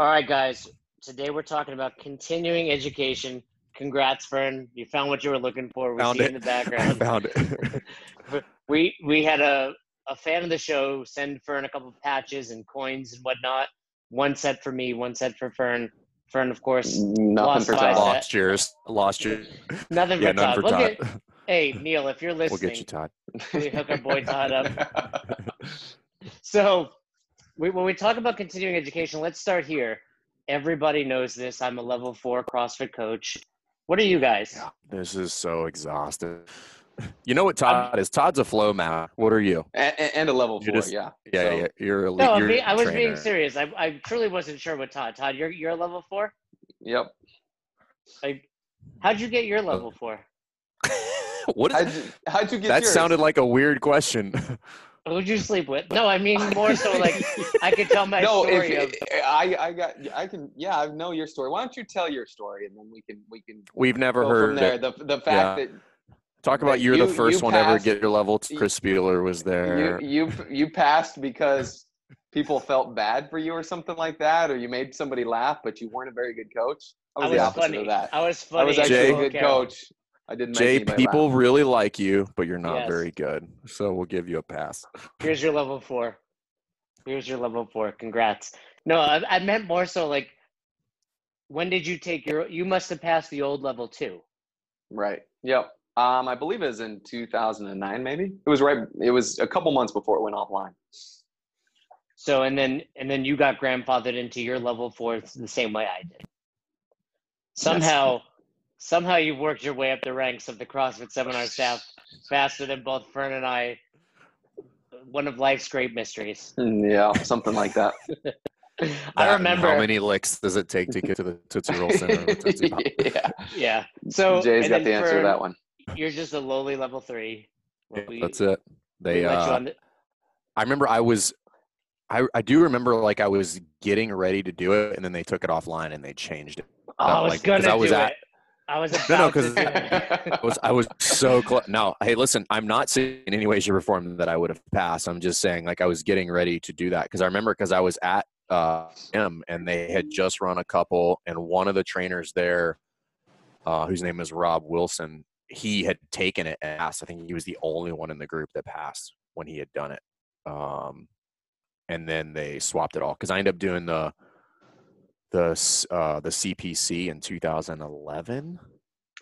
All right, guys. Today we're talking about continuing education. Congrats, Fern. You found what you were looking for. We Found see it. in the background. found it. we we had a, a fan of the show send Fern a couple of patches and coins and whatnot. One set for me, one set for Fern. Fern, of course, Nothing Lost for. Todd. Lost yours. Lost yours. nothing Yeah, for Todd. for Look Todd. at, hey, Neil, if you're listening, We'll get you, Todd. we hook our boy Todd up. So, we, when we talk about continuing education, let's start here. Everybody knows this. I'm a level four CrossFit coach. What are you guys? This is so exhausting. You know what Todd is? Todd's a flow man. What are you? and, and- and a level You're four, just- yeah. Yeah, So- yeah. You're a No, I'm you're being, a I was being serious. I, I truly wasn't sure what Todd. Todd, you're you're a level four. Yep. Like, how'd you get your oh. level four? what How'd you, how'd you get that yours? sounded like a weird question. Who'd you sleep with? No, I mean more so like I could tell my no, story if, of. I I got I can yeah I know your story. Why don't you tell your story and then we can we can We've never heard from there. it. The the fact Yeah. that Talk about that you're you- the first you one ever to get your level. Chris Spealler was there. you you you passed because people felt bad for you or something like that, or you made somebody laugh, but you weren't a very good coach. I I was, was the opposite funny. of that. I was funny. I was actually Jay- a good Carol. coach. I didn't Jay, anybody people laugh. really like you, but you're not Yes. very good. So we'll give you a pass. Here's your level four. Here's your level four. Congrats. No, I, I meant more so like, when did you take your? You must have passed the old level two. Right. Yep. Um, I believe it was in 2009, maybe. It was right. It was a couple months before it went offline. So and then and then you got grandfathered into your level four the same way I did. Somehow, somehow you've worked your way up the ranks of the CrossFit seminar staff faster than both Fern and I. One of life's great mysteries. Mm, Yeah, something like that. I That and remember. How many licks does it take to get to the Tootsie Roll Center? Tootsie Pop? yeah. Yeah. So Jay's got the answer to that one. You're just a lowly level three. Yeah, We- That's it. They. Uh, the- I remember I was. I, I do remember like I was getting ready to do it, and then they took it offline and they changed it. Oh, I was like, 'cause gonna I was do at- it. I was about No, no, to 'cause- do it. I was I was so close. No, hey, listen, I'm not saying in any way, shape, or form that I would have passed. I'm just saying like I was getting ready to do that because I remember because I was at uh, M and they had just run a couple, and one of the trainers there, uh, whose name is Rob Wilson, he had taken it and passed. I think he was the only one in the group that passed when he had done it. Um, and then they swapped it all because I ended up doing the the uh, the CPC in 2011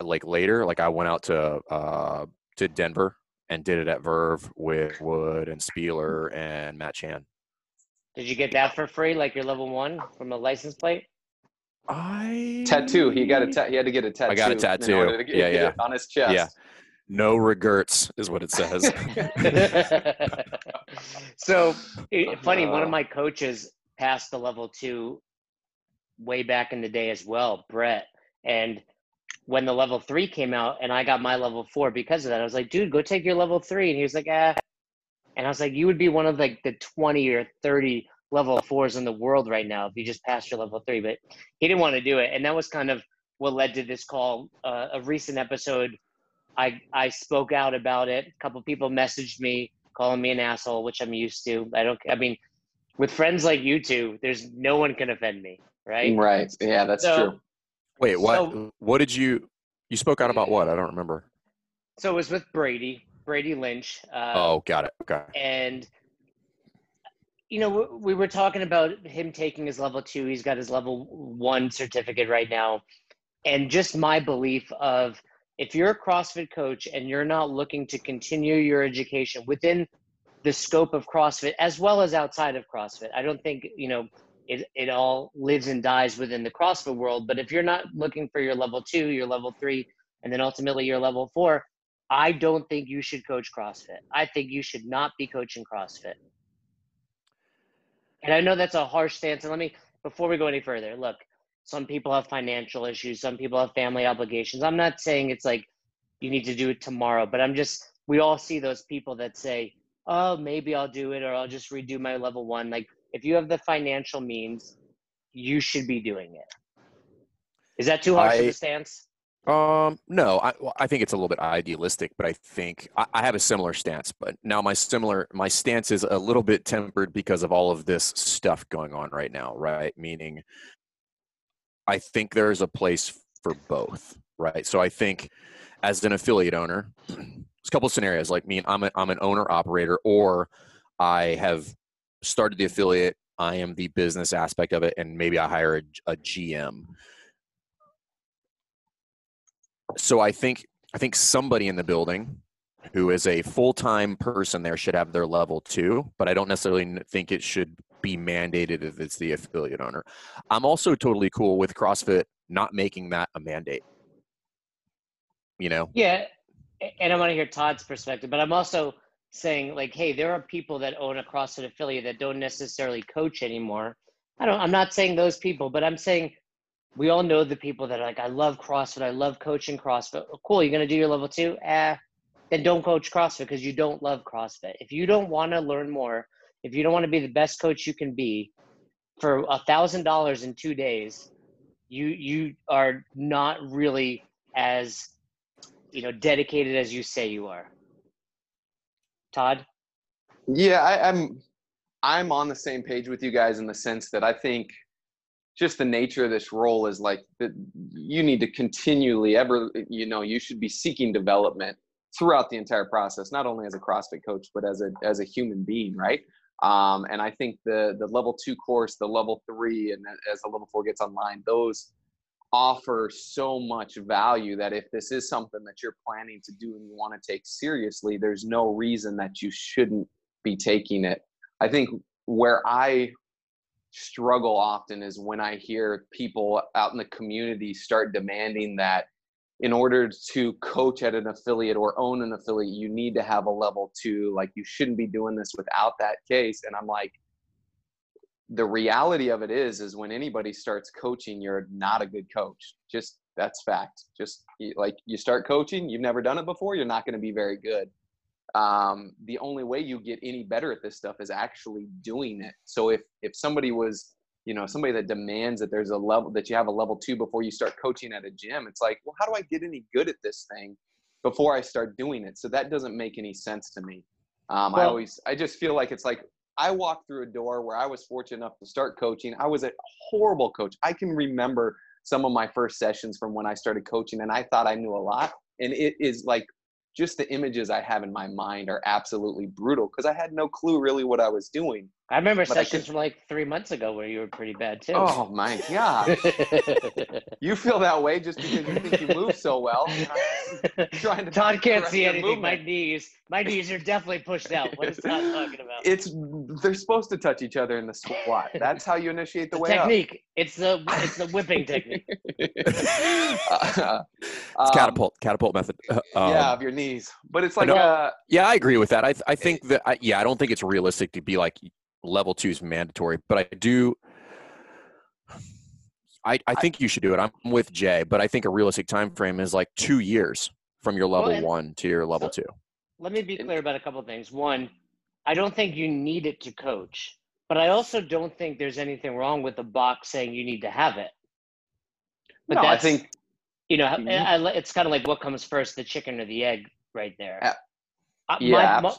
like later like i went out to uh to denver and did it at verve with wood and spealler and matt chan Did you get that for free, like your level one from a license plate? i Tattoo. He got a ta- He had to get a tattoo. I got a tattoo. to get- Yeah, get yeah. it on his chest. Yeah. no regrets is what it says so funny, one of my coaches passed the level two way back in the day as well, Brett. And when the level three came out and I got my level four because of that, I was like, dude, go take your level three. And he was like, ah. And I was like, you would be one of like the 20 or 30 level fours in the world right now if you just passed your level three. But he didn't want to do it. And that was kind of what led to this call. Uh, a recent episode, I, I spoke out about it. A couple people messaged me calling me an asshole, which I'm used to. I don't, I mean, with friends like you two, there's no one can offend me, right? Right. Yeah, that's So- true. wait what So- what did you you spoke out about what i don't remember So it was with Brady, Brady Lynch. Uh, oh got it okay and you know we- we were talking about him taking his level two he's got his level one certificate right now and just my belief of if you're a crossfit coach and you're not looking to continue your education within the scope of crossfit as well as outside of crossfit i don't think you know it, it all lives and dies within the crossfit world but if you're not looking for your level two your level three and then ultimately your level four I don't think you should coach CrossFit. I think you should not be coaching CrossFit. And I know that's a harsh stance. And let me, before we go any further, look, some people have financial issues, some people have family obligations. I'm not saying it's like you need to do it tomorrow, but I'm just, we all see those people that say, oh, maybe I'll do it or I'll just redo my level one. Like, if you have the financial means, you should be doing it. Is that too harsh of a stance? Um, no, I, well, I think it's a little bit idealistic, but I think I, I have a similar stance. But now my similar my stance is a little bit tempered because of all of this stuff going on right now, right? Meaning, I think there's a place for both, right? So I think as an affiliate owner, there's a couple of scenarios. Like me, I'm a, I'm an owner operator, or I have started the affiliate. I am the business aspect of it, and maybe I hire a, a GM so I think I think somebody in the building who is a full-time person there should have their level two, but I don't necessarily think it should be mandated if it's the affiliate owner. I'm also totally cool with CrossFit not making that a mandate. You know? Yeah. And I want to hear Todd's perspective, but I'm also saying like, hey, there are people that own a CrossFit affiliate that don't necessarily coach anymore. I don't I'm not saying those people, but I'm saying we all know the people that are like, I love CrossFit, I love coaching CrossFit. Oh, cool, you're gonna do your level two? Eh, then don't coach CrossFit because you don't love CrossFit. If you don't want to learn more, if you don't want to be the best coach you can be, for a thousand dollars in two days, you you are not really as you know dedicated as you say you are. Todd. Yeah, I, I'm I'm on the same page with you guys in the sense that I think just the nature of this role is like that you need to continually ever you know you should be seeking development throughout the entire process not only as a crossfit coach but as a as a human being right um, and i think the the level two course the level three and as the level four gets online those offer so much value that if this is something that you're planning to do and you want to take seriously there's no reason that you shouldn't be taking it i think where i struggle often is when I hear people out in the community start demanding that in order to coach at an affiliate or own an affiliate, you need to have a level two. Like you shouldn't be doing this without that case. And I'm like, the reality of it is, is when anybody starts coaching, you're not a good coach. Just that's fact. Just like you start coaching, you've never done it before, you're not going to be very good um, the only way you get any better at this stuff is actually doing it. So if if somebody was, you know, somebody that demands that there's a level that you have a level two before you start coaching at a gym, it's like, well, how do I get any good at this thing before I start doing it? So that doesn't make any sense to me. Um, well, I always, I just feel like it's like I walked through a door where I was fortunate enough to start coaching. I was a horrible coach. I can remember some of my first sessions from when I started coaching, and I thought I knew a lot. And it is like just the images I have in my mind are absolutely brutal because I had no clue really what I was doing. I remember but sessions I could, from like three months ago where you were pretty bad too. Oh my god! you feel that way just because you think you move so well. trying to Todd can't see anything. Movement. My knees, my knees are definitely pushed out. What is Todd talking about? It's they're supposed to touch each other in the squat. That's how you initiate the, the way technique. Up. It's the it's the whipping technique. uh, it's catapult catapult method. Um, yeah, of your knees. But it's like uh, yeah, I agree with that. I I think that I, yeah, I don't think it's realistic to be like level two is mandatory, but I do. I, I think you should do it. I'm with Jay, but I think a realistic time frame is like two years from your level well, one to your level so, two. Let me be clear about a couple things. One, I don't think you need it to coach, but I also don't think there's anything wrong with the box saying you need to have it. But no, I think you know mm-hmm. I, it's kind of like what comes first, the chicken or the egg, right there. Uh, yeah. My, my,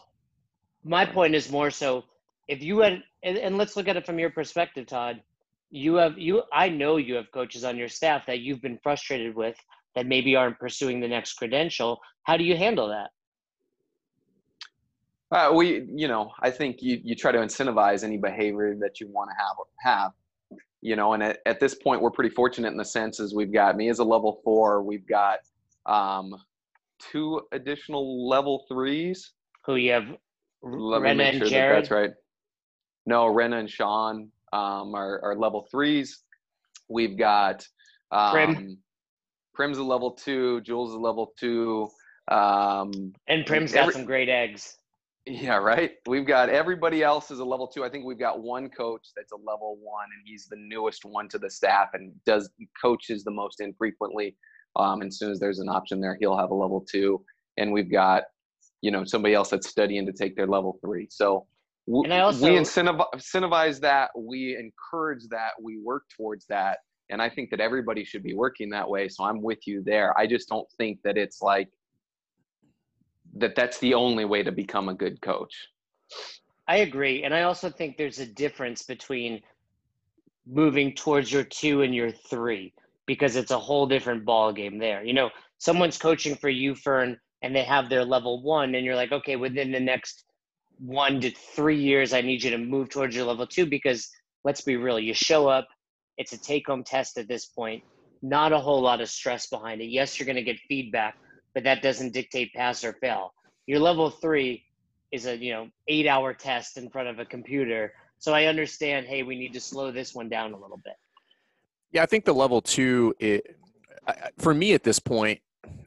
my point is more so if you had and, and let's look at it from your perspective todd you have you i know you have coaches on your staff that you've been frustrated with that maybe aren't pursuing the next credential how do you handle that uh, we you know i think you, you try to incentivize any behavior that you want to have have you know and at, at this point we're pretty fortunate in the sense as we've got me as a level four we've got um, two additional level threes who you have Let Rena and sure Jared. That that's right no, Rena and Sean um, are, are level threes. We've got um, Prim. Prim's a level two. Jules is a level two. Um, and Prim's got some great eggs. Yeah, right. We've got everybody else is a level two. I think we've got one coach that's a level one, and he's the newest one to the staff and does coaches the most infrequently. Um, and as soon as there's an option there, he'll have a level two. And we've got, you know, somebody else that's studying to take their level three. So and I also we incentivize that, we encourage that, we work towards that, and I think that everybody should be working that way. So I'm with you there. I just don't think that it's like that that's the only way to become a good coach. I agree. And I also think there's a difference between moving towards your two and your three because it's a whole different ball game there. You know, someone's coaching for you, Fern, and they have their level one, and you're like, okay, within the next one to three years, I need you to move towards your level two because let's be real, you show up, it's a take home test at this point, not a whole lot of stress behind it. Yes, you're going to get feedback, but that doesn't dictate pass or fail. Your level three is a you know eight hour test in front of a computer. So I understand. Hey, we need to slow this one down a little bit. Yeah, I think the level two, it, for me at this point,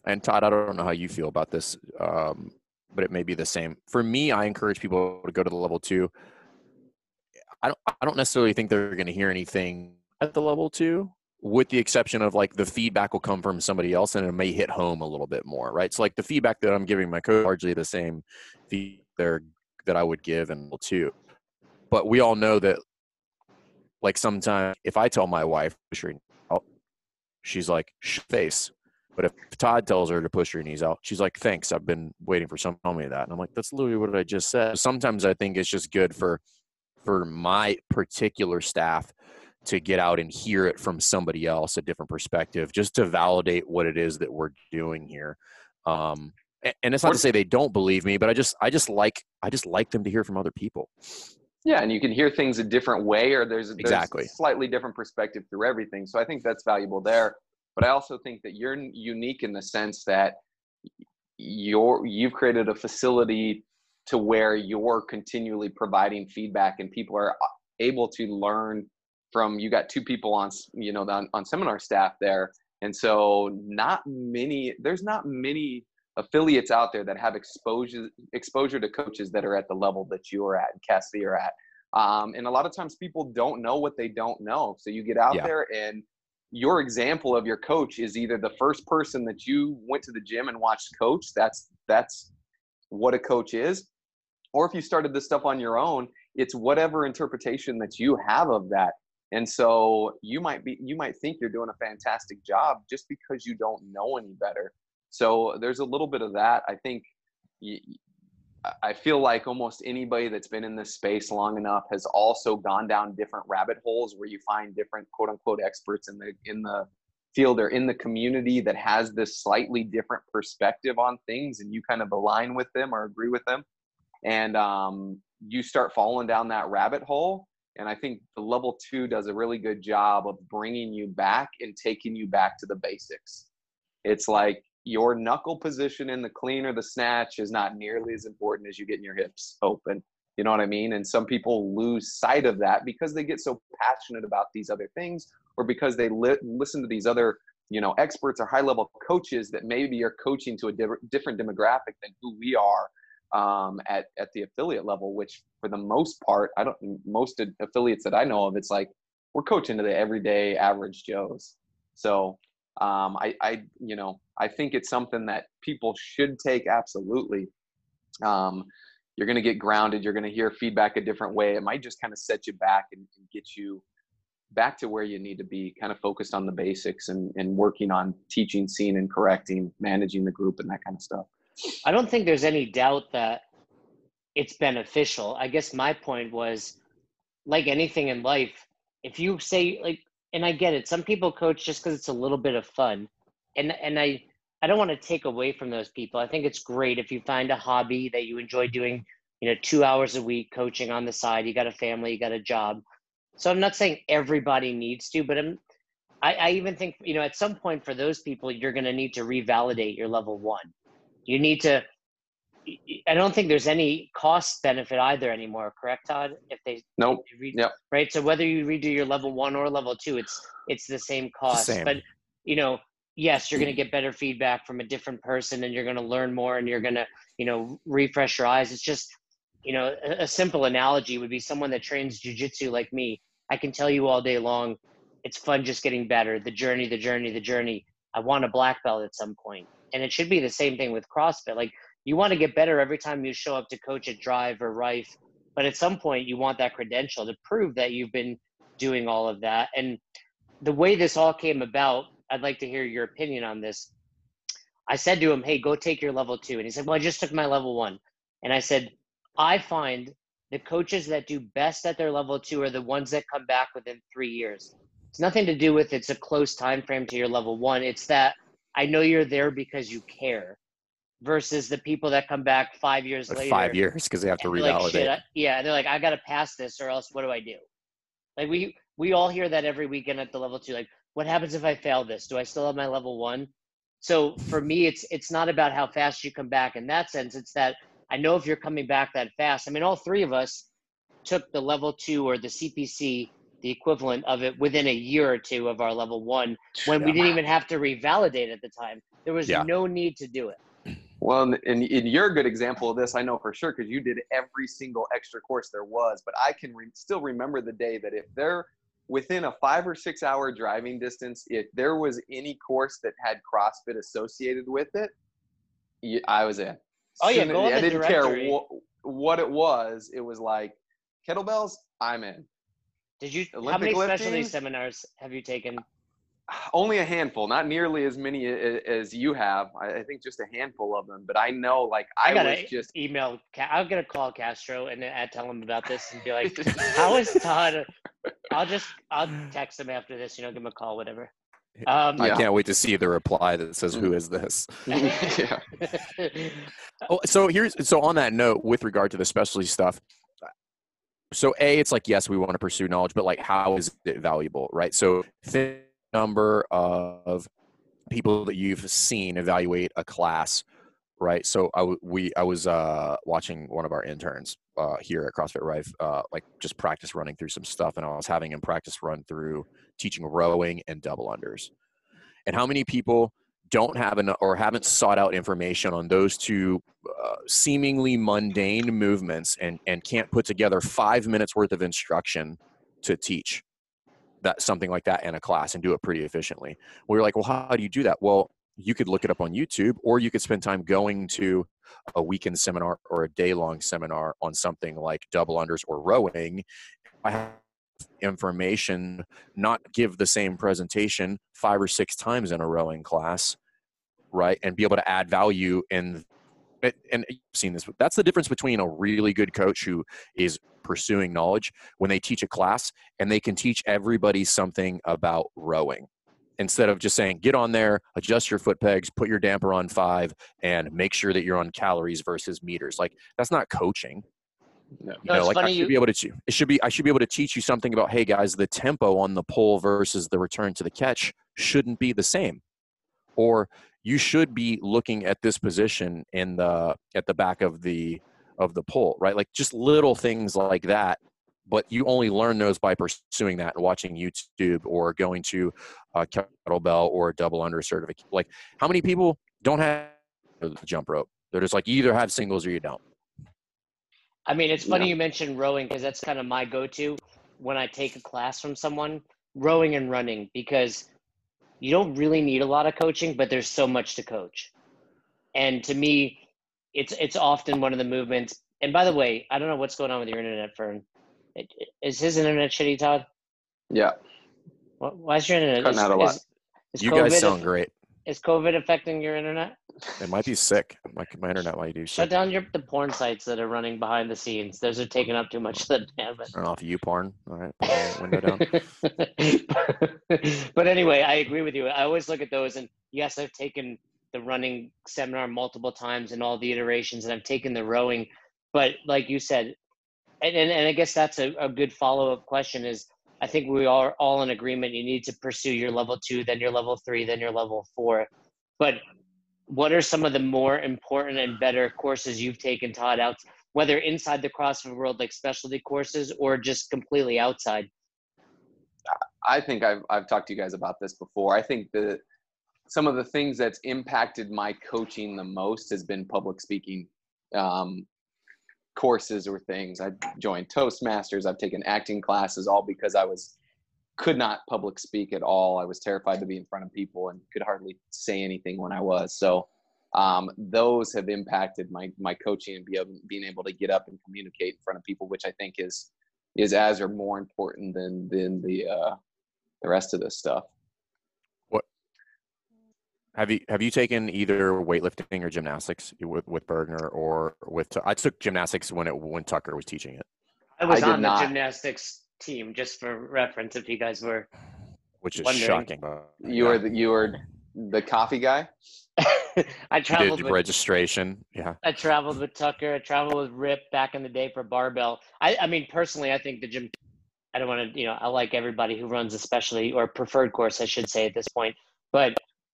and Todd, I don't know how you feel about this, um, but it may be the same. For me, I encourage people to go to the level two. I don't, I don't necessarily think they're going to hear anything at the level two with the exception of like the feedback will come from somebody else and it may hit home a little bit more, right? So like the feedback that I'm giving my coach largely the same feedback that I would give and will too. But we all know that like sometimes if I tell my wife push her out, she's like face. But if Todd tells her to push her knees out, she's like, "Thanks, I've been waiting for someone to tell me that." And I'm like, "That's literally what I just said." Sometimes I think it's just good for for my particular staff to get out and hear it from somebody else, a different perspective, just to validate what it is that we're doing here. Um, and it's not to say they don't believe me, but I just I just like I just like them to hear from other people. Yeah, and you can hear things a different way, or there's, there's exactly slightly different perspective through everything. So I think that's valuable there. But I also think that you're unique in the sense that you're you've created a facility to where you're continually providing feedback, and people are uh, able to learn from you got two people on you know on, on seminar staff there. And so not many there's not many affiliates out there that have exposure exposure to coaches that are at the level that you're at and Cassidy are at. Um, and a lot of times people don't know what they don't know. So you get out yeah. there and your example of your coach is either the first person that you went to the gym and watched coach that's that's what a coach is. Or if you started this stuff on your own it's whatever interpretation that you have of that and so you might be you might think you're doing a fantastic job just because you don't know any better. So there's a little bit of that. I think I feel like almost anybody that's been in this space long enough has also gone down different rabbit holes where you find different quote unquote experts in the in the field or in the community that has this slightly different perspective on things and you kind of align with them or agree with them and um, you start falling down that rabbit hole and I think the level two does a really good job of bringing you back and taking you back to the basics. It's like your knuckle position in the clean or the snatch is not nearly as important as you getting your hips open. You know what I mean? And some people lose sight of that because they get so passionate about these other things or because they li- listen to these other, you know, experts or high level coaches that maybe are coaching to a di- different demographic than who we are um, at at the affiliate level, which for the most part, I don't most affiliates that I know of, it's like we're coaching to the everyday average Joes. So um, I, I, you know, I think it's something that people should take absolutely. Um, you're going to get grounded. You're going to hear feedback a different way. It might just kind of set you back and, and, get you back to where you need to be, kind of focused on the basics and, and working on teaching, seeing, and correcting, managing the group, and that kind of stuff. I don't think there's any doubt that it's beneficial. I guess my point was like anything in life, if you say like and I get it, some people coach just because it's a little bit of fun. And and I I don't want to take away from those people. I think it's great if you find a hobby that you enjoy doing, you know, two hours a week coaching on the side. You got a family, you got a job. So I'm not saying everybody needs to, but I'm I, I even think, you know, at some point for those people, you're gonna need to revalidate your level one you need to I don't think there's any cost benefit either anymore, correct, Todd? If they nope, yep. right. So whether you redo your level one or level two, it's it's the same cost. Same. But you know, yes, you're mm. going to get better feedback from a different person, and you're going to learn more, and you're going to you know refresh your eyes. It's just you know a, a simple analogy would be someone that trains jujitsu like me. I can tell you all day long, it's fun just getting better. The journey, the journey, the journey. I want a black belt at some point and it should be the same thing with CrossFit. Like you want to get better every time you show up to coach at Drive or Rife, but at some point you want that credential to prove that you've been doing all of that. And the way this all came about, I'd like to hear your opinion on this. I said to him, "Hey, go take your level two. and he said, "Well, I just took my level one." And I said, "I find the coaches that do best at their level two are the ones that come back within three years. It's nothing to do with it's a close time frame to your level one. It's that I know you're there because you care." Versus the people that come back five years Like later. five years because they have to they're like, revalidate. Yeah, they're like, I gotta pass this, or else what do I do? Like we we all hear that every weekend at the level two. Like, what happens if I fail this? Do I still have my level one? So for me, it's it's not about how fast you come back in that sense. It's that I know if you're coming back that fast. I mean, all three of us took the level two or the CPC, the equivalent of it, within a year or two of our level one, when we didn't even have to revalidate at the time. There was Yeah. no need to do it. Well, and, and, and you're a good example of this. I know for sure because you did every single extra course there was. But I can re- still remember the day that if they're within a five or six hour driving distance, if there was any course that had CrossFit associated with it, I was in. Oh, yeah, go on I the didn't care directory. what, what it was. It was like kettlebells. I'm in. Did you? how Olympic many specialty seminars have you taken? only a handful, not nearly as many as you have. I I think just a handful of them. But I know, like I, I gotta was just email. I'm gonna call Castro and then I tell him about this and be like, "How is Todd?" I'll just I'll text him after this. You know, give him a call, whatever. Um, I Yeah. can't wait to see the reply that says, "Who is this?" yeah. Oh, so here's so on that note, with regard to the specialty stuff. So a, it's like yes, we want to pursue knowledge, but like, how is it valuable, right? So the number of people that you've seen evaluate a class, right? So i we I was uh, watching one of our interns uh, here at CrossFit Rife, uh, like just practice running through some stuff, and I was having him practice run through teaching rowing and double unders, and how many people don't have enough or haven't sought out information on those two seemingly mundane movements and and can't put together five minutes worth of instruction to teach that something like that in a class and do it pretty efficiently. We are like, well, how do you do that? Well, you could look it up on YouTube, or you could spend time going to a weekend seminar or a day long seminar on something like double unders or rowing. I have information, not give the same presentation five or six times in a rowing class, right? And be able to add value in and you've seen this that's the difference between a really good coach who is pursuing knowledge when they teach a class and they can teach everybody something about rowing. Instead of just saying get on there adjust your foot pegs put your damper on five and make sure that you're on calories versus meters. Like that's not coaching. No. you know it's like i should you- be able to it should be i should be able to teach you something about hey guys the tempo on the pull versus the return to the catch shouldn't be the same. Or you should be looking at this position in the at the back of the of the pull right like just little things like that but you only learn those by pursuing that and watching youtube or going to a kettlebell or a double under certificate like how many people don't have the jump rope they're just like you either have singles or you don't I mean, it's funny Yeah. you mentioned rowing because that's kind of my go-to when I take a class from someone. Rowing and running because you don't really need a lot of coaching, but there's so much to coach. And to me, it's it's often one of the movements. And by the way, I don't know what's going on with your internet, Fern. It- it- Is his internet shitty, Todd? Yeah. Why- Why is your internet? Cutting is, out a lot. Is, is you COVID guys sound aff- great Is COVID affecting your internet? It might be sick my, my internet might do Shut down your the porn sites that are running behind the scenes. Those are taking up too much of the bandwidth. turn off you porn all right put window down but anyway, I agree with you. I always look at those, and yes, I've taken the running seminar multiple times and all the iterations, and I've taken the rowing. But like you said, and, and, and I guess that's a, a good follow up question is I think we are all in agreement. You need to pursue your level two, then your level three, then your level four. But what are some of the more important and better courses you've taken, Todd, out, whether inside the CrossFit world, like specialty courses, or just completely outside? I think I've I've talked to you guys about this before. I think the some of the things that's impacted my coaching the most has been public speaking um, courses or things. I joined Toastmasters. I've taken acting classes, all because I was could not public speak at all. I was terrified to be in front of people and could hardly say anything when I was. So um, those have impacted my my coaching and be able, being able to get up and communicate in front of people, which I think is is as or more important than than the uh, the rest of this stuff. What have you have you taken either weightlifting or gymnastics with with Burgener or with I took gymnastics when it when Tucker was teaching it. I was I on the not. gymnastics team, just for reference, if you guys were. which is Wondering. shocking. You are the, you were the coffee guy. I You traveled did with registration. Yeah. I traveled with Tucker. I traveled with Rip back in the day for barbell. I, I mean, personally, I think the gym. I don't want to, you know, I like everybody who runs, especially or preferred course, I should say at this point. But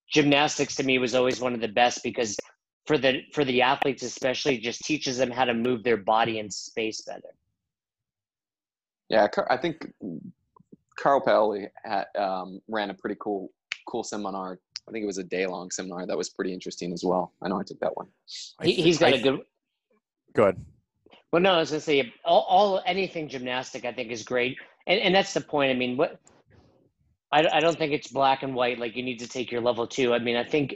gymnastics to me was always one of the best because for the for the athletes, especially, just teaches them how to move their body in space better. Yeah, I think Carl Paoli had, um, ran a pretty cool cool seminar. I think it was a day long seminar that was pretty interesting as well. I know I took that one. He, he's got I, a good. Go ahead. Well, no, I was gonna say all, all anything gymnastic I think is great, and and that's the point. I mean, what I I don't think it's black and white. Like you need to take your level two. I mean, I think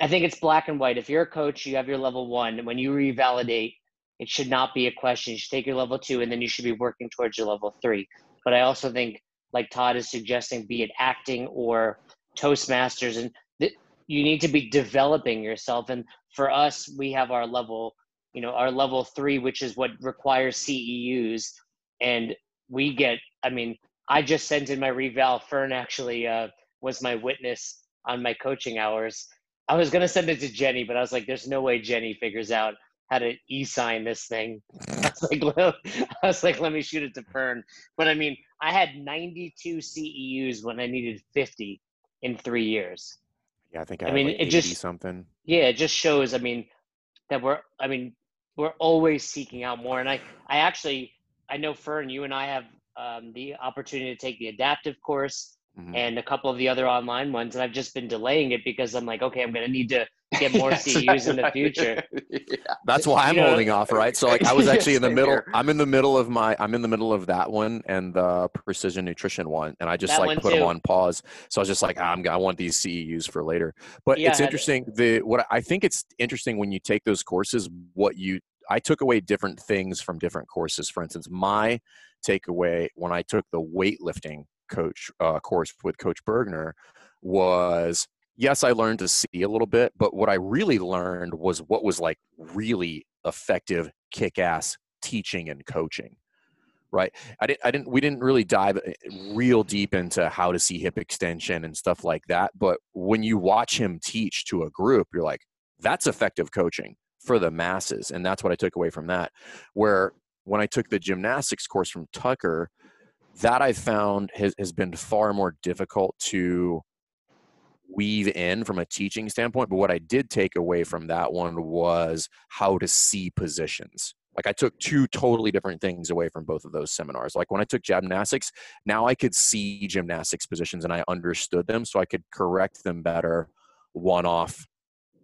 I think it's black and white. If you're a coach, you have your level one. When you revalidate, it should not be a question. You should take your level two, and then you should be working towards your level three. But I also think, like Todd is suggesting, be it acting or Toastmasters, and th- you need to be developing yourself. And for us, we have our level, you know, our level three, which is what requires CEUs, and we get. I mean, I just sent in my reval. Fern actually uh, was my witness on my coaching hours. I was gonna send it to Jenny, but I was like, "There's no way Jenny figures out how to e-sign this thing." I was like, "Well," "I was like, let me shoot it to Fern." But I mean, I had 92 CEUs when I needed 50 in three years. Yeah, I think I, I mean, like it just- something. Yeah, it just shows. I mean, that we're. I mean, we're always seeking out more. And I, I actually, I know Fern, you and I have um, the opportunity to take the adaptive course Mhm. and a couple of the other online ones, and I've just been delaying it because I'm like, okay, I'm going to need to get more Yes, CEUs in the future. yeah. That's why I'm You know- holding off, right? So like I was actually in the middle. here. I'm in the middle of my. I'm in the middle of that one and the precision nutrition one, and I just That like one put them on pause. So I was just like, ah, I'm. I want these CEUs for later. But Yeah, it's I had- interesting. The what I think it's interesting when you take those courses. What you I took away different things from different courses. For instance, my takeaway when I took the weightlifting coach uh, course with Coach Burgener was yes, I learned to see a little bit, but what I really learned was what was like really effective, kick ass teaching and coaching. Right. I didn't, I didn't, we didn't really dive eh, real deep into how to see hip extension and stuff like that. But when you watch him teach to a group, you're like, that's effective coaching for the masses. And that's what I took away from that. Where when I took the gymnastics course from Tucker, that I found has, has been far more difficult to weave in from a teaching standpoint. But what I did take away from that one was how to see positions. Like I took two totally different things away from both of those seminars. Like when I took gymnastics, now I could see gymnastics positions and I understood them, so I could correct them better one off,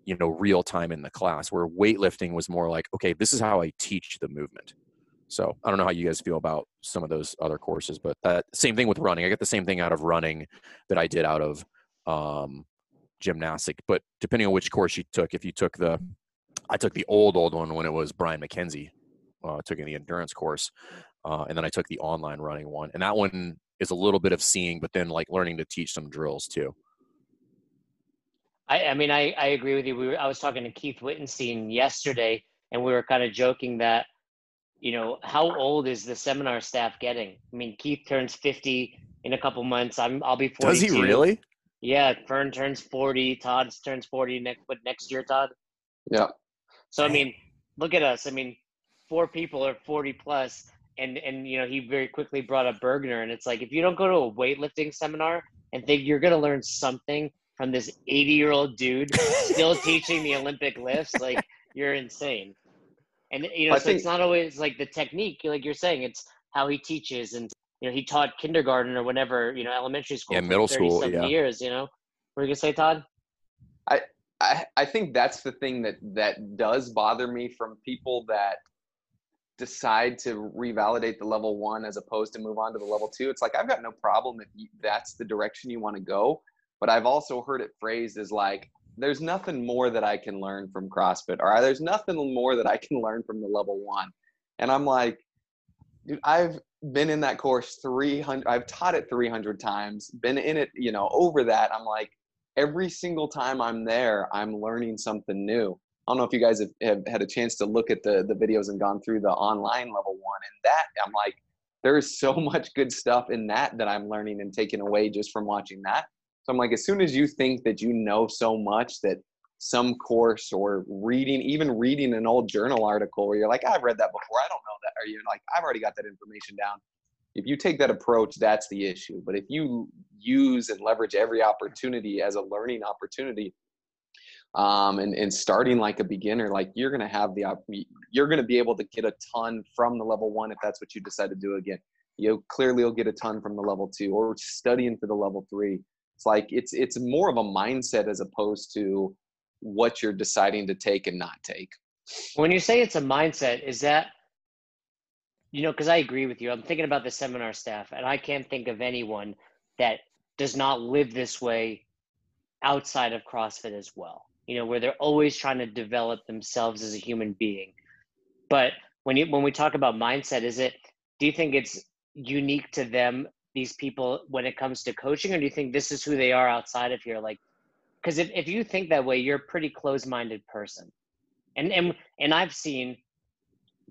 you know, real time in the class. Where weightlifting was more like, okay, this is how I teach the movement. So I don't know how you guys feel about some of those other courses, but that same thing with running. I get the same thing out of running that I did out of um, gymnastic. But depending on which course you took, if you took the, I took the old old one when it was Brian McKenzie, uh, took in the endurance course, uh, and then I took the online running one, and that one is a little bit of seeing, but then like learning to teach some drills too. I, I mean, I, I agree with you. We were, I was talking to Keith Wittenstein yesterday, and we were kind of joking that, you know, how old is the seminar staff getting? I mean, Keith turns 50 in a couple months. I'm, I'll be 42. Does he really? Yeah, Fern turns 40. Todd turns 40 next, but next year, Todd. Yeah. So I mean, look at us. I mean, four people are 40 plus, and and you know he very quickly brought up Burgener, and it's like if you don't go to a weightlifting seminar and think you're gonna learn something from this 80 year old dude still teaching the Olympic lifts, like you're insane. And you know, I so think- it's not always like the technique, like you're saying, it's how he teaches, and you know, he taught kindergarten or whatever, you know, elementary school, Yeah, middle school, yeah. years. You know, what are you gonna say, Todd? I, I think that's the thing that that does bother me from people that decide to revalidate the level one as opposed to move on to the level two. It's like I've got no problem if you, that's the direction you want to go, but I've also heard it phrased as like there's nothing more that I can learn from CrossFit, or there's nothing more that I can learn from the level one, and I'm like, dude, I've been in that course 300 I've taught it 300 times, been in it, you know, over that. I'm like every single time I'm there, I'm learning something new. I don't know if you guys have, have had a chance to look at the the videos and gone through the online level one and that I'm like there's so much good stuff in that that I'm learning and taking away just from watching that. So I'm like as soon as you think that you know so much that some course or reading, even reading an old journal article where you're like, I've read that before. I don't know that. Or you're like, I've already got that information down. If you take that approach, that's the issue. But if you use and leverage every opportunity as a learning opportunity, um, and, and starting like a beginner, like you're to have the, you're going to be able to get a ton from the level one if that's what you decide to do again. You clearly will get a ton from the level two or studying for the level three. It's like, it's, it's more of a mindset as opposed to, what you're deciding to take and not take. When you say it's a mindset, is that you know, because I agree with you. I'm thinking about the seminar staff, and I can't think of anyone that does not live this way outside of CrossFit as well. You know, where they're always trying to develop themselves as a human being. But when you when we talk about mindset, is it do you think it's unique to them, these people, when it comes to coaching, or do you think this is who they are outside of here? Like because if, if you think that way you're a pretty close-minded person. And and and i've seen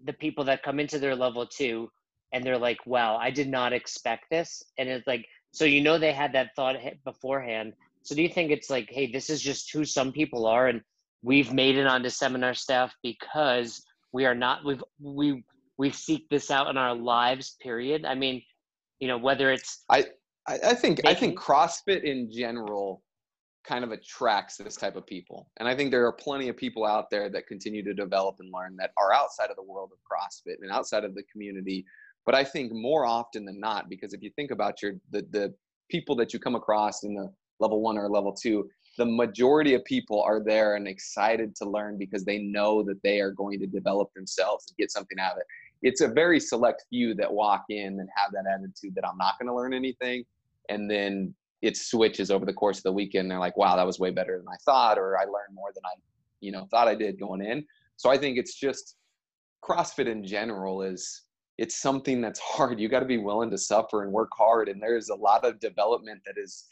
the people that come into their level two and they're like wow i did not expect this. And it's like so you know they had that thought beforehand. So do you think it's like hey this is just who some people are and we've made it onto seminar staff because we are not we've we we seek this out in our lives period? I mean you know whether it's i i think making, i think crossfit in general kind of attracts this type of people. And I think there are plenty of people out there that continue to develop and learn that are outside of the world of CrossFit and outside of the community. But I think more often than not, because if you think about your the the people that you come across in the level one or level two, the majority of people are there and excited to learn because they know that they are going to develop themselves and get something out of it. It's a very select few that walk in and have that attitude that I'm not going to learn anything and then it switches over the course of the weekend. They're like, wow, that was way better than I thought, or I learned more than I, you know, thought I did going in. So I think it's just CrossFit in general is it's something that's hard. You got to be willing to suffer and work hard. And there's a lot of development that is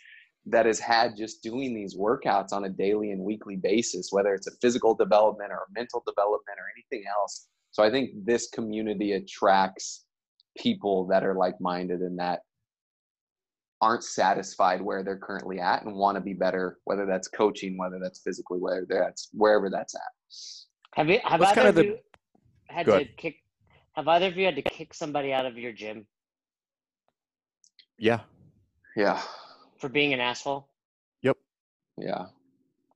that has had just doing these workouts on a daily and weekly basis, whether it's a physical development or a mental development or anything else. So I think this community attracts people that are like-minded and that aren't satisfied where they're currently at and want to be better, whether that's coaching, whether that's physically, whether that's wherever that's at. Have you have either kind of, the, you had to kick have either of you had to kick somebody out of your gym? Yeah. Yeah. For being an asshole? Yep. Yeah.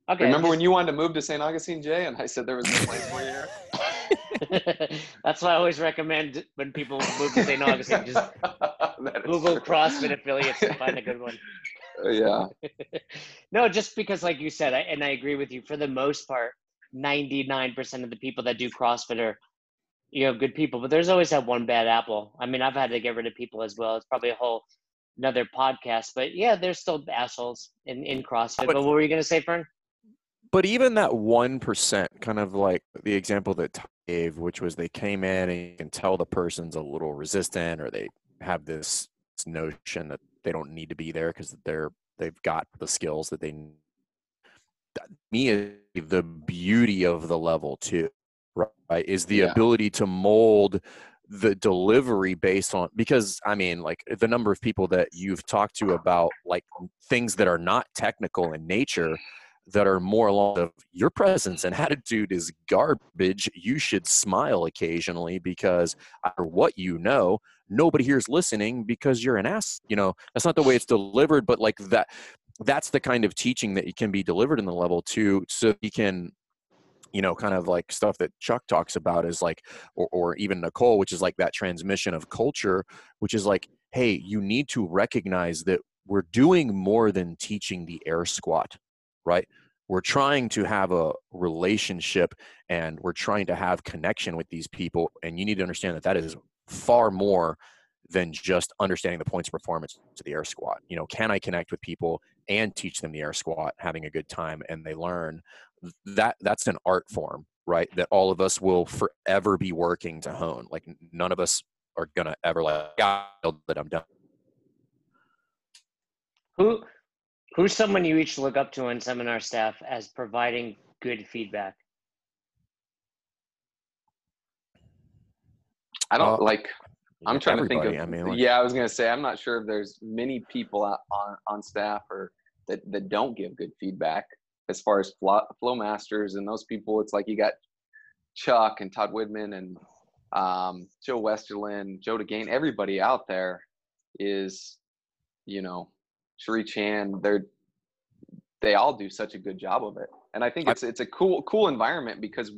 Okay. Remember when you wanted to move to St. Augustine, Jay, and I said there was no place for you That's why I always recommend when people move to St. Augustine, just Google true. CrossFit affiliates and find a good one. Uh, yeah. no, just because, like you said, I, and I agree with you. For the most part, ninety-nine percent of the people that do CrossFit are, you know, good people. But there's always that one bad apple. I mean, I've had to get rid of people as well. It's probably a whole another podcast. But yeah, there's still assholes in in CrossFit. But, but what were you gonna say, Fern? But even that one percent, kind of like the example that Ty gave, which was they came in and you can tell the person's a little resistant or they have this notion that they don't need to be there because they're they've got the skills that they need. me is the beauty of the level two right is the yeah. ability to mold the delivery based on because i mean like the number of people that you've talked to about like things that are not technical in nature that are more along of your presence and attitude is garbage. You should smile occasionally because or what you know, nobody here is listening because you're an ass. You know, that's not the way it's delivered, but like that that's the kind of teaching that can be delivered in the level two so you can you know kind of like stuff that chuck talks about is like or, or even nicole which is like that transmission of culture which is like hey you need to recognize that we're doing more than teaching the air squat right? We're trying to have a relationship and we're trying to have connection with these people. And you need to understand that that is far more than just understanding the points of performance to the air squat. You know, can I connect with people and teach them the air squat, having a good time, and they learn? That that's an art form, right? That all of us will forever be working to hone. Like none of us are gonna ever like that I'm done. Who who's someone you each look up to on seminar staff as providing good feedback? I don't Uh, like. I'm trying to think of. I mean, like, yeah, I was gonna say I'm not sure if there's many people on on staff or that that don't give good feedback as far as flow, flow masters and those people. It's like you got Chuck and Todd Widman and um, Joe Westerlin, Joe DeGain. Everybody out there is, you know, Sheree Chan. They're they all do such a good job of it, and I think it's it's a cool cool environment because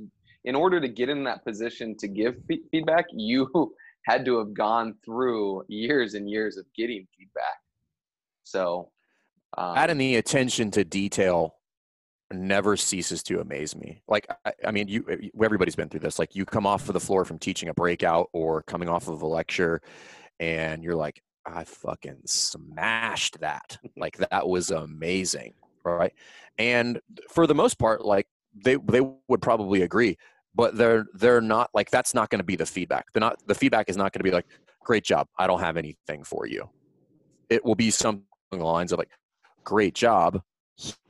in order to get in that position to give fe- feedback, you had to have gone through years and years of getting feedback. So, um, adding the attention to detail never ceases to amaze me. Like, I, I mean, you everybody's been through this. Like, you come off of the floor from teaching a breakout or coming off of a lecture, and you're like, I fucking smashed that. Like, that was amazing, right? And for the most part, like they they would probably agree, but they're they're not like that's not going to be the feedback. They're not the feedback is not going to be like, great job. I don't have anything for you. It will be something along the lines of like, great job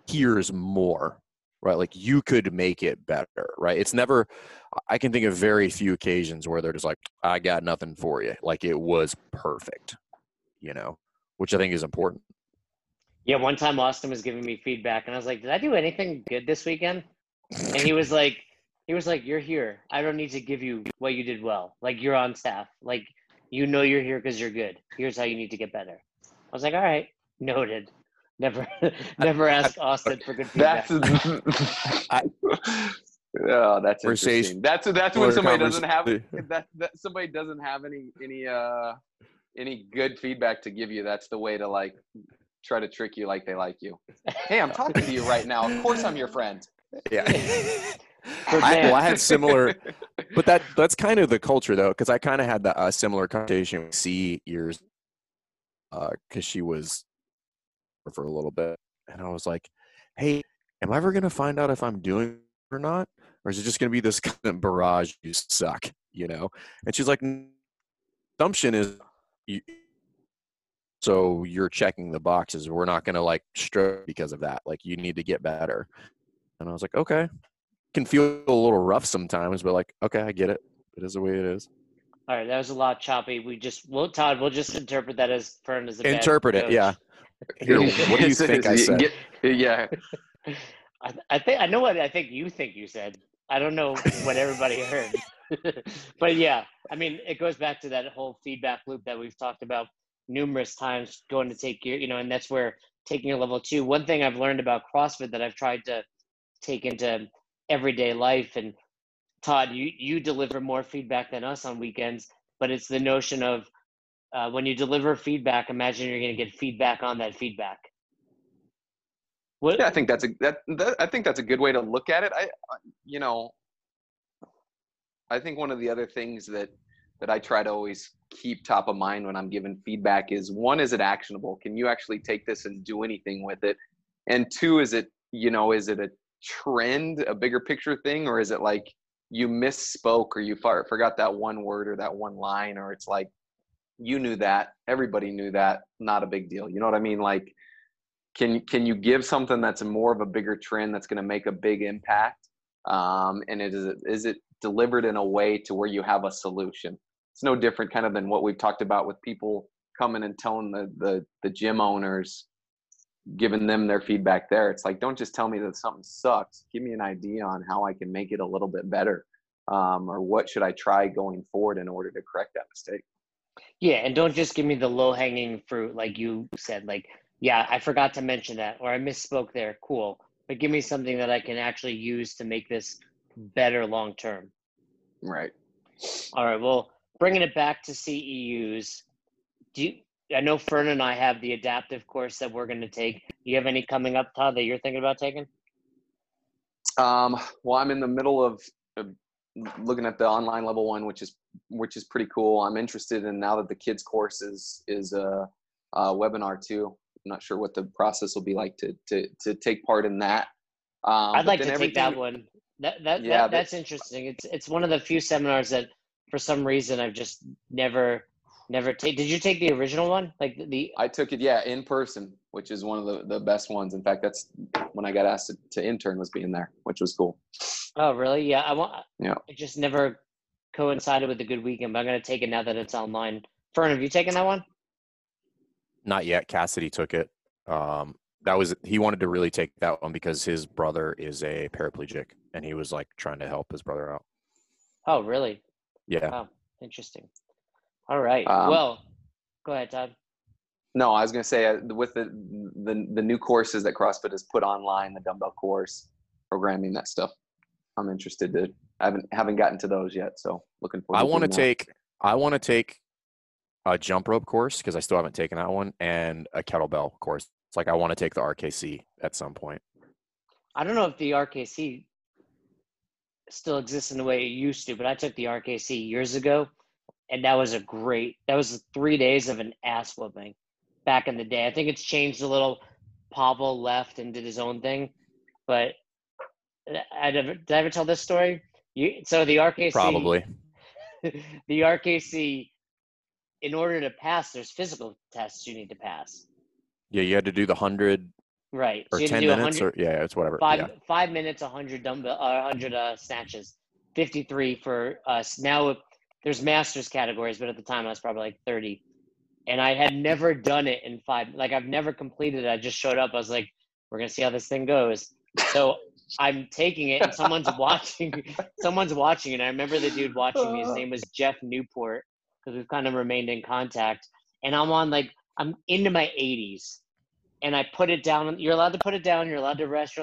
here's more right like you could make it better right it's never i can think of very few occasions where they're just like i got nothing for you like it was perfect you know which i think is important Yeah, one time Austin was giving me feedback, and I was like, "Did I do anything good this weekend?" And he was like, "He was like, you're here. I don't need to give you what you did well. Like you're on staff. Like you know you're here because you're good. Here's how you need to get better." I was like, "All right, noted." Never, never ask Austin for good that's feedback. oh, that's interesting. That's that's when somebody doesn't have that, that somebody doesn't have any any uh any good feedback to give you. That's the way to like try to trick you like they like you. Hey, I'm talking to you right now. Of course, I'm your friend. yeah I, well, I had similar but that that's kind of the culture though because i kind of had that uh, similar conversation with c years because she was for a little bit and i was like hey am i ever going to find out if i'm doing it or not or is it just going to be this kind of barrage you suck you know and she's like assumption is you, so you're checking the boxes we're not going to like stroke because of that like you need to get better and i was like okay can feel a little rough sometimes, but like, okay, I get it. It is the way it is. All right, that was a lot choppy. We just, well, Todd, we'll just interpret that as Fern as a bad Interpret it, coach. yeah. Here, what do you think I said? Get- yeah, I, I think I know what I think you think you said. I don't know what everybody heard, but yeah, I mean, it goes back to that whole feedback loop that we've talked about numerous times. Going to take your, you know, and that's where taking a level two. One thing I've learned about CrossFit that I've tried to take into everyday life, and Todd, you you deliver more feedback than us on weekends, but it's the notion of uh, when you deliver feedback, imagine you're going to get feedback on that feedback. What, yeah. I think that's a that, that I think that's a good way to look at it. I, I- you know, I think one of the other things that that I try to always keep top of mind when I'm giving feedback is one, is it actionable? Can you actually take this and do anything with it? And two, is it you know, is it a trend, a bigger picture thing, or is it like you misspoke or you forgot that one word or that one line, or it's like you knew that, everybody knew that, not a big deal. You know what I mean? Like, can can you give something that's more of a bigger trend that's going to make a big impact? Um, and it is is it delivered in a way to where you have a solution? It's no different kind of than what we've talked about with people coming and telling the the, the gym owners giving them their feedback there. It's like, don't just tell me that something sucks. Give me an idea on how I can make it a little bit better. Um, or what should I try going forward in order to correct that mistake? Yeah, and don't just give me the low hanging fruit like you said. Like, yeah, I forgot to mention that, or I misspoke there. Cool, but give me something that I can actually use to make this better long term. Right. All right. Well, bringing it back to CEUs, do you, I know Fern and I have the adaptive course that we're going to take. Do you have any coming up, Todd, that you're thinking about taking? Um, well, I'm in the middle of, looking at the online level one, which is which is pretty cool. I'm interested in now that the kids course is is a, a webinar too. I'm not sure what the process will be like to to to take part in that. Um, I'd like to take that one. That that, Yeah, that but- that's interesting. It's it's one of the few seminars that for some reason I've just never never take. Did you take the original one? Like the, the I took it, yeah, in person, which is one of the, the best ones. In fact, that's when I got asked to, to intern was being there, which was cool. oh really? Yeah, I want. Yeah. It just never coincided with a good weekend, but I'm gonna take it now that it's online. Fern, have you taken that one? Not yet. Cassidy took it. Um, that was he wanted to really take that one because his brother is a paraplegic, and he was like trying to help his brother out. Oh really? Yeah. Oh, interesting. All right. Um, well, go ahead, Todd. No, I was going to say uh, with the, the the new courses that CrossFit has put online, the dumbbell course, programming that stuff. I'm interested to. I haven't haven't gotten to those yet, so looking forward. I want to doing that. take I want to take a jump rope course because I still haven't taken that one and a kettlebell course. It's like I want to take the RKC at some point. I don't know if the RKC still exists in the way it used to, but I took the RKC years ago, and that was a great. That was three days of an ass whooping back in the day. I think it's changed a little. Pavel left and did his own thing, but I never did I ever tell this story? You so the RKC Probably. the RKC. In order to pass, there's physical tests you need to pass. Yeah, you had to do the hundred Right. or ten do minutes 100 or yeah, it's whatever. five yeah. five minutes, hundred dumbbell, uh, hundred uh, snatches, fifty three for us. Now there's masters categories, but at the time I was probably like thirty, and I had never done it in five. Like I've never completed it. I just showed up. I was like, we're gonna see how this thing goes. So I'm taking it, and someone's watching. Someone's watching And I remember the dude watching me. His name was Jeff Newport because we've kind of remained in contact. And I'm on like I'm into my 80s, and I put it down. You're allowed to put it down. You're allowed to rest.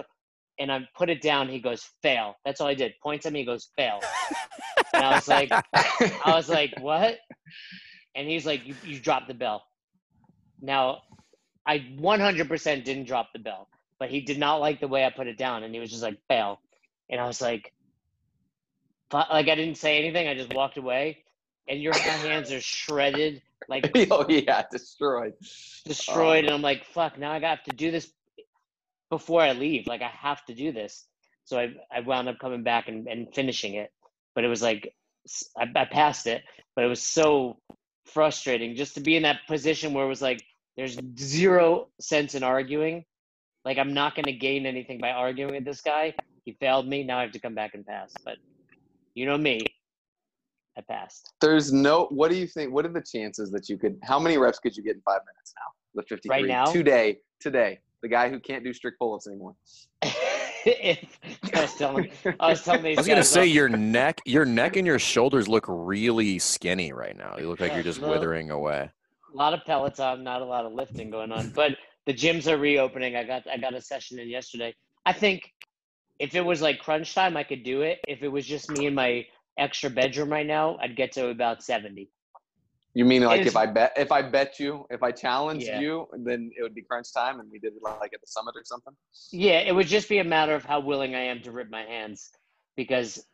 And I put it down. He goes fail. That's all I did. Points at me. He goes fail. And I was like, I was like, what? And he's like, you, you dropped the bell. Now, I 100% didn't drop the bell, but he did not like the way I put it down, and he was just like fail. And I was like, like I didn't say anything. I just walked away, and your hands are shredded, like oh yeah, destroyed. destroyed. Oh. and I'm like, fuck. Now I got to do this before I leave. Like I have to do this. So I I wound up coming back and, and finishing it, but it was like I, I passed it, but it was so frustrating just to be in that position where it was like there's zero sense in arguing. Like I'm not going to gain anything by arguing with this guy. He failed me. Now I have to come back and pass. But you know me, I passed. There's no. What do you think? What are the chances that you could? How many reps could you get in five minutes now? The 53 Right now? today. Today, the guy who can't do strict pull-ups anymore. if, I was telling, I was telling these I was gonna guys say uh, your neck, your neck and your shoulders look really skinny right now. You look like Yeah, you're just well- withering away. a lot of Peloton, not a lot of lifting going on. But the gyms are reopening. I got I got a session in yesterday. I think if it was like crunch time, I could do it. If it was just me and my extra bedroom right now, I'd get to about seventy. You mean like if I bet if I bet you if I challenged Yeah. you, then it would be crunch time, and we did it like at the summit or something. Yeah, it would just be a matter of how willing I am to rip my hands, because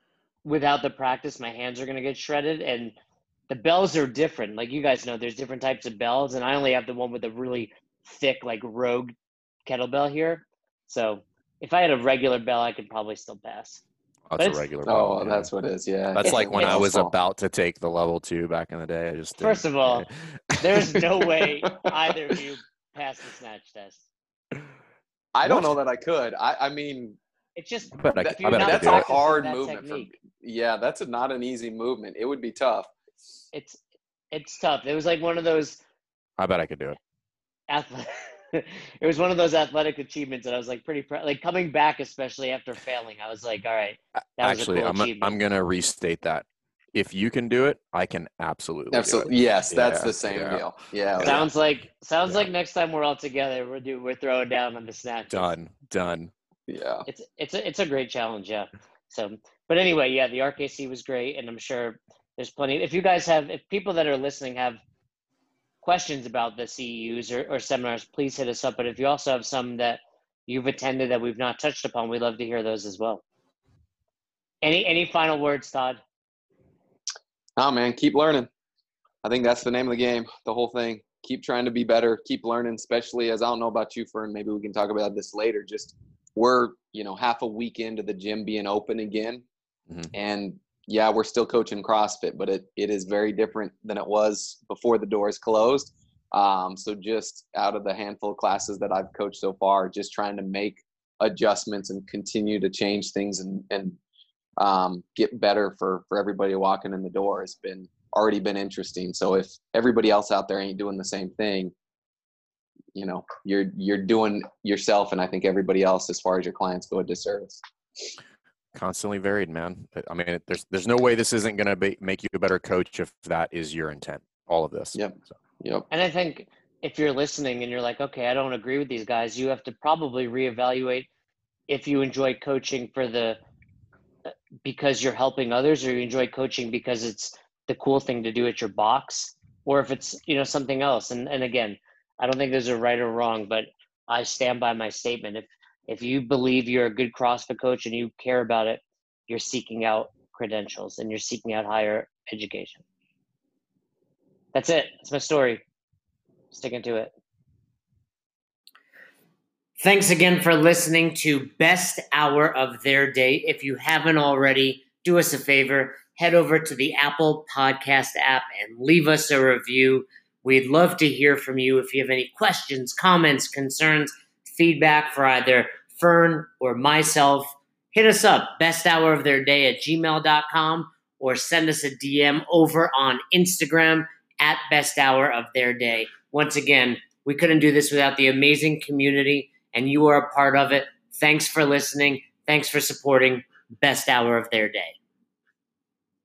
without the practice, my hands are gonna get shredded, and the bells are different. Like you guys know, there's different types of bells, and I only have the one with a really thick, like rogue kettlebell here. So if I had a regular bell, I could probably still pass. That's it's- a regular. Oh, ball, yeah. that's what it is. Yeah. That's it's- like when I was Small. about to take the level two back in the day. I just First didn't- of all. There's no way either of you pass the snatch test. I don't What? know that I could. I, I mean, It's just I bet I, I bet I that's a it. hard that movement. For, yeah, that's a, not an easy movement. It would be tough. it's it's tough. It was like one of those I bet I could do it. athletic. it was one of those athletic achievements that I was like pretty proud. Like coming back, especially after failing, I was like, all right, that was a Actually, cool I'm achievement. I'm gonna restate that. If you can do it, I can absolutely. do it. Absolutely. Yes, that's Yeah, the same yeah. deal. Yeah. sounds like sounds Yeah. like next time we're all together, we're do we're throwing down on the snatch. Done. Done. Yeah. it's it's a, it's a great challenge yeah so but anyway yeah the rkc was great and i'm sure there's plenty if you guys have if people that are listening have questions about the ceus or, or seminars please hit us up but if you also have some that you've attended that we've not touched upon we'd love to hear those as well any any final words todd Oh man, keep learning. I think that's the name of the game. The whole thing. Keep trying to be better. Keep learning, especially as I don't know about you, Fern. Maybe we can talk about this later. Just we're you know half a week into the gym being open again, Mhm. and yeah, we're still coaching CrossFit, but it, it is very different than it was before the doors closed. Um, so just out of the handful of classes that I've coached so far, just trying to make adjustments and continue to change things and, and um, get better for, for everybody walking in the door has been already been interesting. So if everybody else out there ain't doing the same thing, you know, you're, you're doing yourself. And I think everybody else, as far as your clients go a disservice constantly varied, man. I mean, there's there's no way this isn't going to make you a better coach if that is your intent. All of this. Yep. So. Yep. And I think if you're listening and you're like, okay, I don't agree with these guys, you have to probably reevaluate if you enjoy coaching for the because you're helping others, or you enjoy coaching because it's the cool thing to do at your box, or if it's you know something else. And and again, I don't think there's a right or wrong, but I stand by my statement. If if you believe you're a good CrossFit coach and you care about it, you're seeking out credentials and you're seeking out higher education. That's it. That's my story. Sticking to it. Thanks again for listening to Best Hour of Their Day. If you haven't already, do us a favor, head over to the Apple Podcast app and leave us a review. We'd love to hear from you if you have any questions, comments, concerns, feedback for either Fern, or myself, hit us up, best hour of their day at gmail.com, or send us a DM over on Instagram at best hour of their day. Once again, we couldn't do this without the amazing community, and you are a part of it. Thanks for listening. Thanks for supporting Best Hour of Their Day.